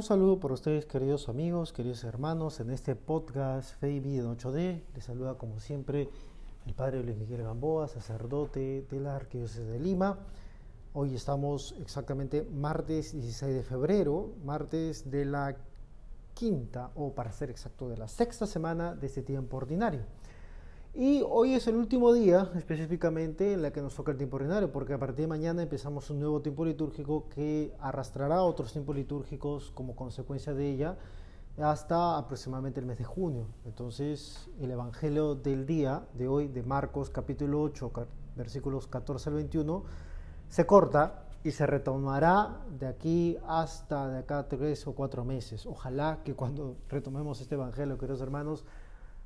Un saludo por ustedes, queridos amigos, queridos hermanos, en este podcast Fe y Vida en 8D. Les saluda, como siempre, el padre Luis Miguel Gamboa, sacerdote de la Arquidiócesis de Lima. Hoy estamos exactamente martes 16 de febrero, martes de la quinta, o para ser exacto, de la sexta semana de este tiempo ordinario. Y hoy es el último día específicamente en la que nos toca el tiempo ordinario, porque a partir de mañana empezamos un nuevo tiempo litúrgico que arrastrará otros tiempos litúrgicos como consecuencia de ella hasta aproximadamente el mes de junio. Entonces, el Evangelio del día de hoy, de Marcos capítulo 8, versículos 14 al 21, se corta y se retomará de aquí hasta de acá tres o cuatro meses. Ojalá que cuando retomemos este Evangelio, queridos hermanos,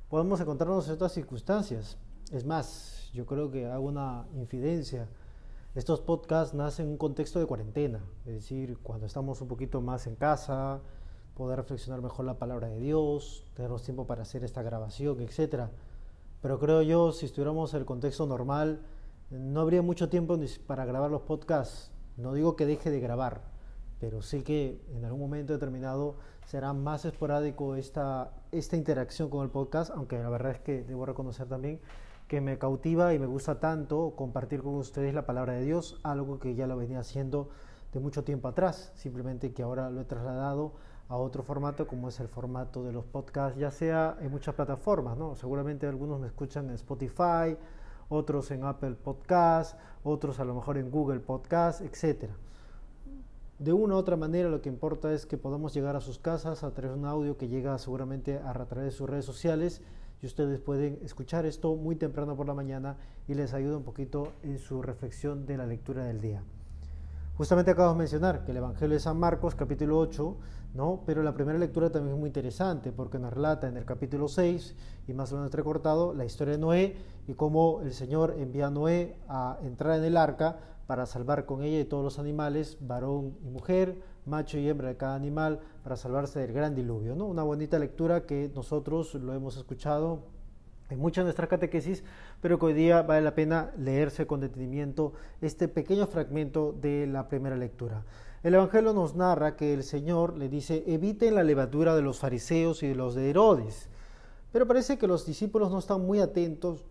podemos encontrarnos en otras circunstancias. Es más, yo creo que hago una infidencia. Estos podcasts nacen en un contexto de cuarentena, es decir, cuando estamos un poquito más en casa, poder reflexionar mejor la palabra de Dios, tener tiempo para hacer esta grabación, etc. Pero creo yo, si estuviéramos en el contexto normal, no habría mucho tiempo para grabar los podcasts. No digo que deje de grabar, pero sí que en algún momento determinado será más esporádico esta, esta interacción con el podcast, aunque la verdad es que debo reconocer también que me cautiva y me gusta tanto compartir con ustedes la palabra de Dios, algo que ya lo venía haciendo de mucho tiempo atrás, simplemente que ahora lo he trasladado a otro formato como es el formato de los podcasts, ya sea en muchas plataformas, ¿no? Seguramente algunos me escuchan en Spotify, otros en Apple Podcasts, otros a lo mejor en Google Podcasts, etcétera. De una u otra manera lo que importa es que podamos llegar a sus casas a través de un audio que llega seguramente a través de sus redes sociales y ustedes pueden escuchar esto muy temprano por la mañana y les ayuda un poquito en su reflexión de la lectura del día. Justamente acabo de mencionar que el Evangelio de San Marcos, capítulo 8, ¿no? pero la primera lectura también es muy interesante porque nos relata en el capítulo 6 y más o menos recortado la historia de Noé y cómo el Señor envía a Noé a entrar en el arca para salvar con ella y todos los animales, varón y mujer, macho y hembra de cada animal, para salvarse del gran diluvio. ¿no? Una bonita lectura que nosotros lo hemos escuchado en muchas de nuestras catequesis, pero que hoy día vale la pena leerse con detenimiento este pequeño fragmento de la primera lectura. El Evangelio nos narra que el Señor le dice, eviten la levadura de los fariseos y de los de Herodes. Pero parece que los discípulos no están muy atentos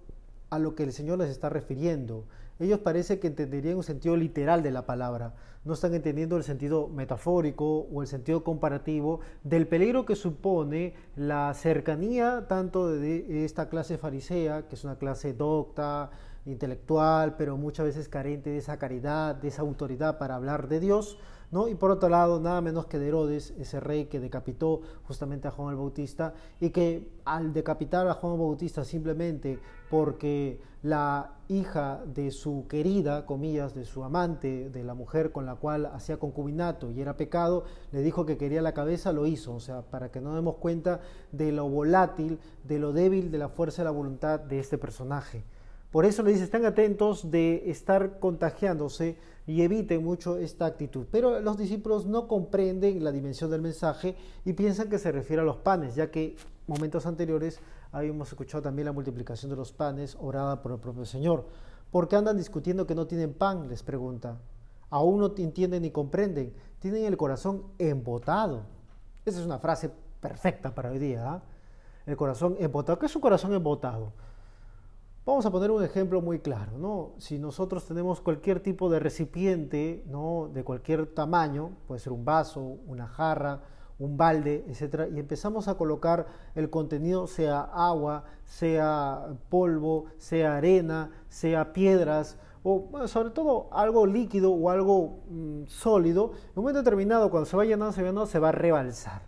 a lo que el Señor les está refiriendo ellos parece que entenderían un sentido literal de la palabra, no están entendiendo el sentido metafórico o el sentido comparativo del peligro que supone la cercanía tanto de esta clase farisea, que es una clase docta, intelectual, pero muchas veces carente de esa caridad, de esa autoridad para hablar de Dios, ¿no? Y por otro lado, nada menos que de Herodes, ese rey que decapitó justamente a Juan el Bautista y que al decapitar a Juan el Bautista simplemente porque la hija de su querida, comillas, de su amante, de la mujer con la cual hacía concubinato y era pecado, le dijo que quería la cabeza, lo hizo, o sea, para que no demos cuenta de lo volátil, de lo débil de la fuerza de la voluntad de este personaje. Por eso le dice, están atentos de estar contagiándose y eviten mucho esta actitud. Pero los discípulos no comprenden la dimensión del mensaje y piensan que se refiere a los panes, ya que momentos anteriores habíamos escuchado también la multiplicación de los panes orada por el propio Señor. ¿Por qué andan discutiendo que no tienen pan? les pregunta. Aún no entienden ni comprenden. Tienen el corazón embotado. Esa es una frase perfecta para hoy día. ¿ah? El corazón embotado. ¿Qué es un corazón embotado? Vamos a poner un ejemplo muy claro, ¿no? Si nosotros tenemos cualquier tipo de recipiente, ¿no? De cualquier tamaño, puede ser un vaso, una jarra, un balde, etcétera, y empezamos a colocar el contenido, sea agua, sea polvo, sea arena, sea piedras, o sobre todo algo líquido o algo mm, sólido, en un momento determinado, cuando se va llenando, se va llenando, se va a rebalsar.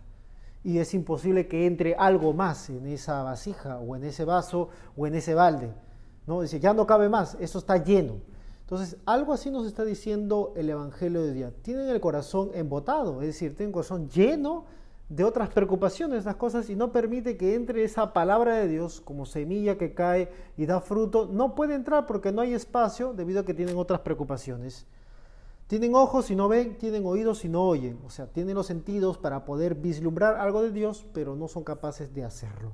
Y es imposible que entre algo más en esa vasija, o en ese vaso, o en ese balde. ¿No? Dice, ya no cabe más, eso está lleno. Entonces, algo así nos está diciendo el Evangelio de día. Tienen el corazón embotado, es decir, tienen el corazón lleno de otras preocupaciones, estas cosas, y no permite que entre esa palabra de Dios como semilla que cae y da fruto. No puede entrar porque no hay espacio debido a que tienen otras preocupaciones. Tienen ojos y no ven, tienen oídos y no oyen. O sea, tienen los sentidos para poder vislumbrar algo de Dios, pero no son capaces de hacerlo.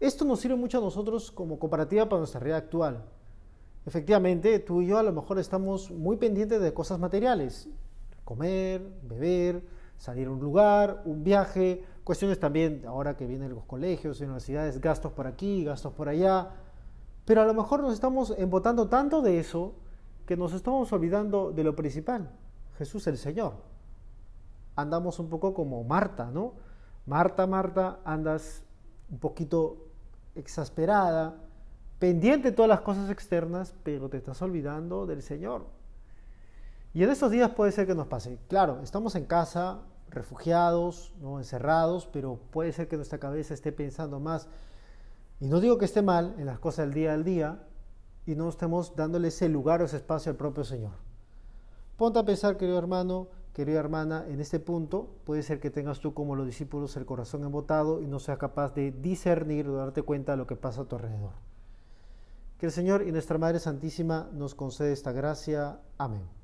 Esto nos sirve mucho a nosotros como comparativa para nuestra realidad actual. Efectivamente, tú y yo a lo mejor estamos muy pendientes de cosas materiales, comer, beber, salir a un lugar, un viaje, cuestiones también, ahora que vienen los colegios, universidades, gastos por aquí, gastos por allá, pero a lo mejor nos estamos embotando tanto de eso que nos estamos olvidando de lo principal, Jesús el Señor. Andamos un poco como Marta, ¿no? Marta, Marta, andas un poquito exasperada, pendiente de todas las cosas externas, pero te estás olvidando del Señor. Y en estos días puede ser que nos pase. Claro, estamos en casa, refugiados, ¿no? encerrados, pero puede ser que nuestra cabeza esté pensando más, y no digo que esté mal, en las cosas del día al día, y no estemos dándole ese lugar o ese espacio al propio Señor. Ponte a pensar, querido hermano, querida hermana, en este punto puede ser que tengas tú como los discípulos el corazón embotado y no seas capaz de discernir o darte cuenta de lo que pasa a tu alrededor. Que el Señor y nuestra Madre Santísima nos concede esta gracia. Amén.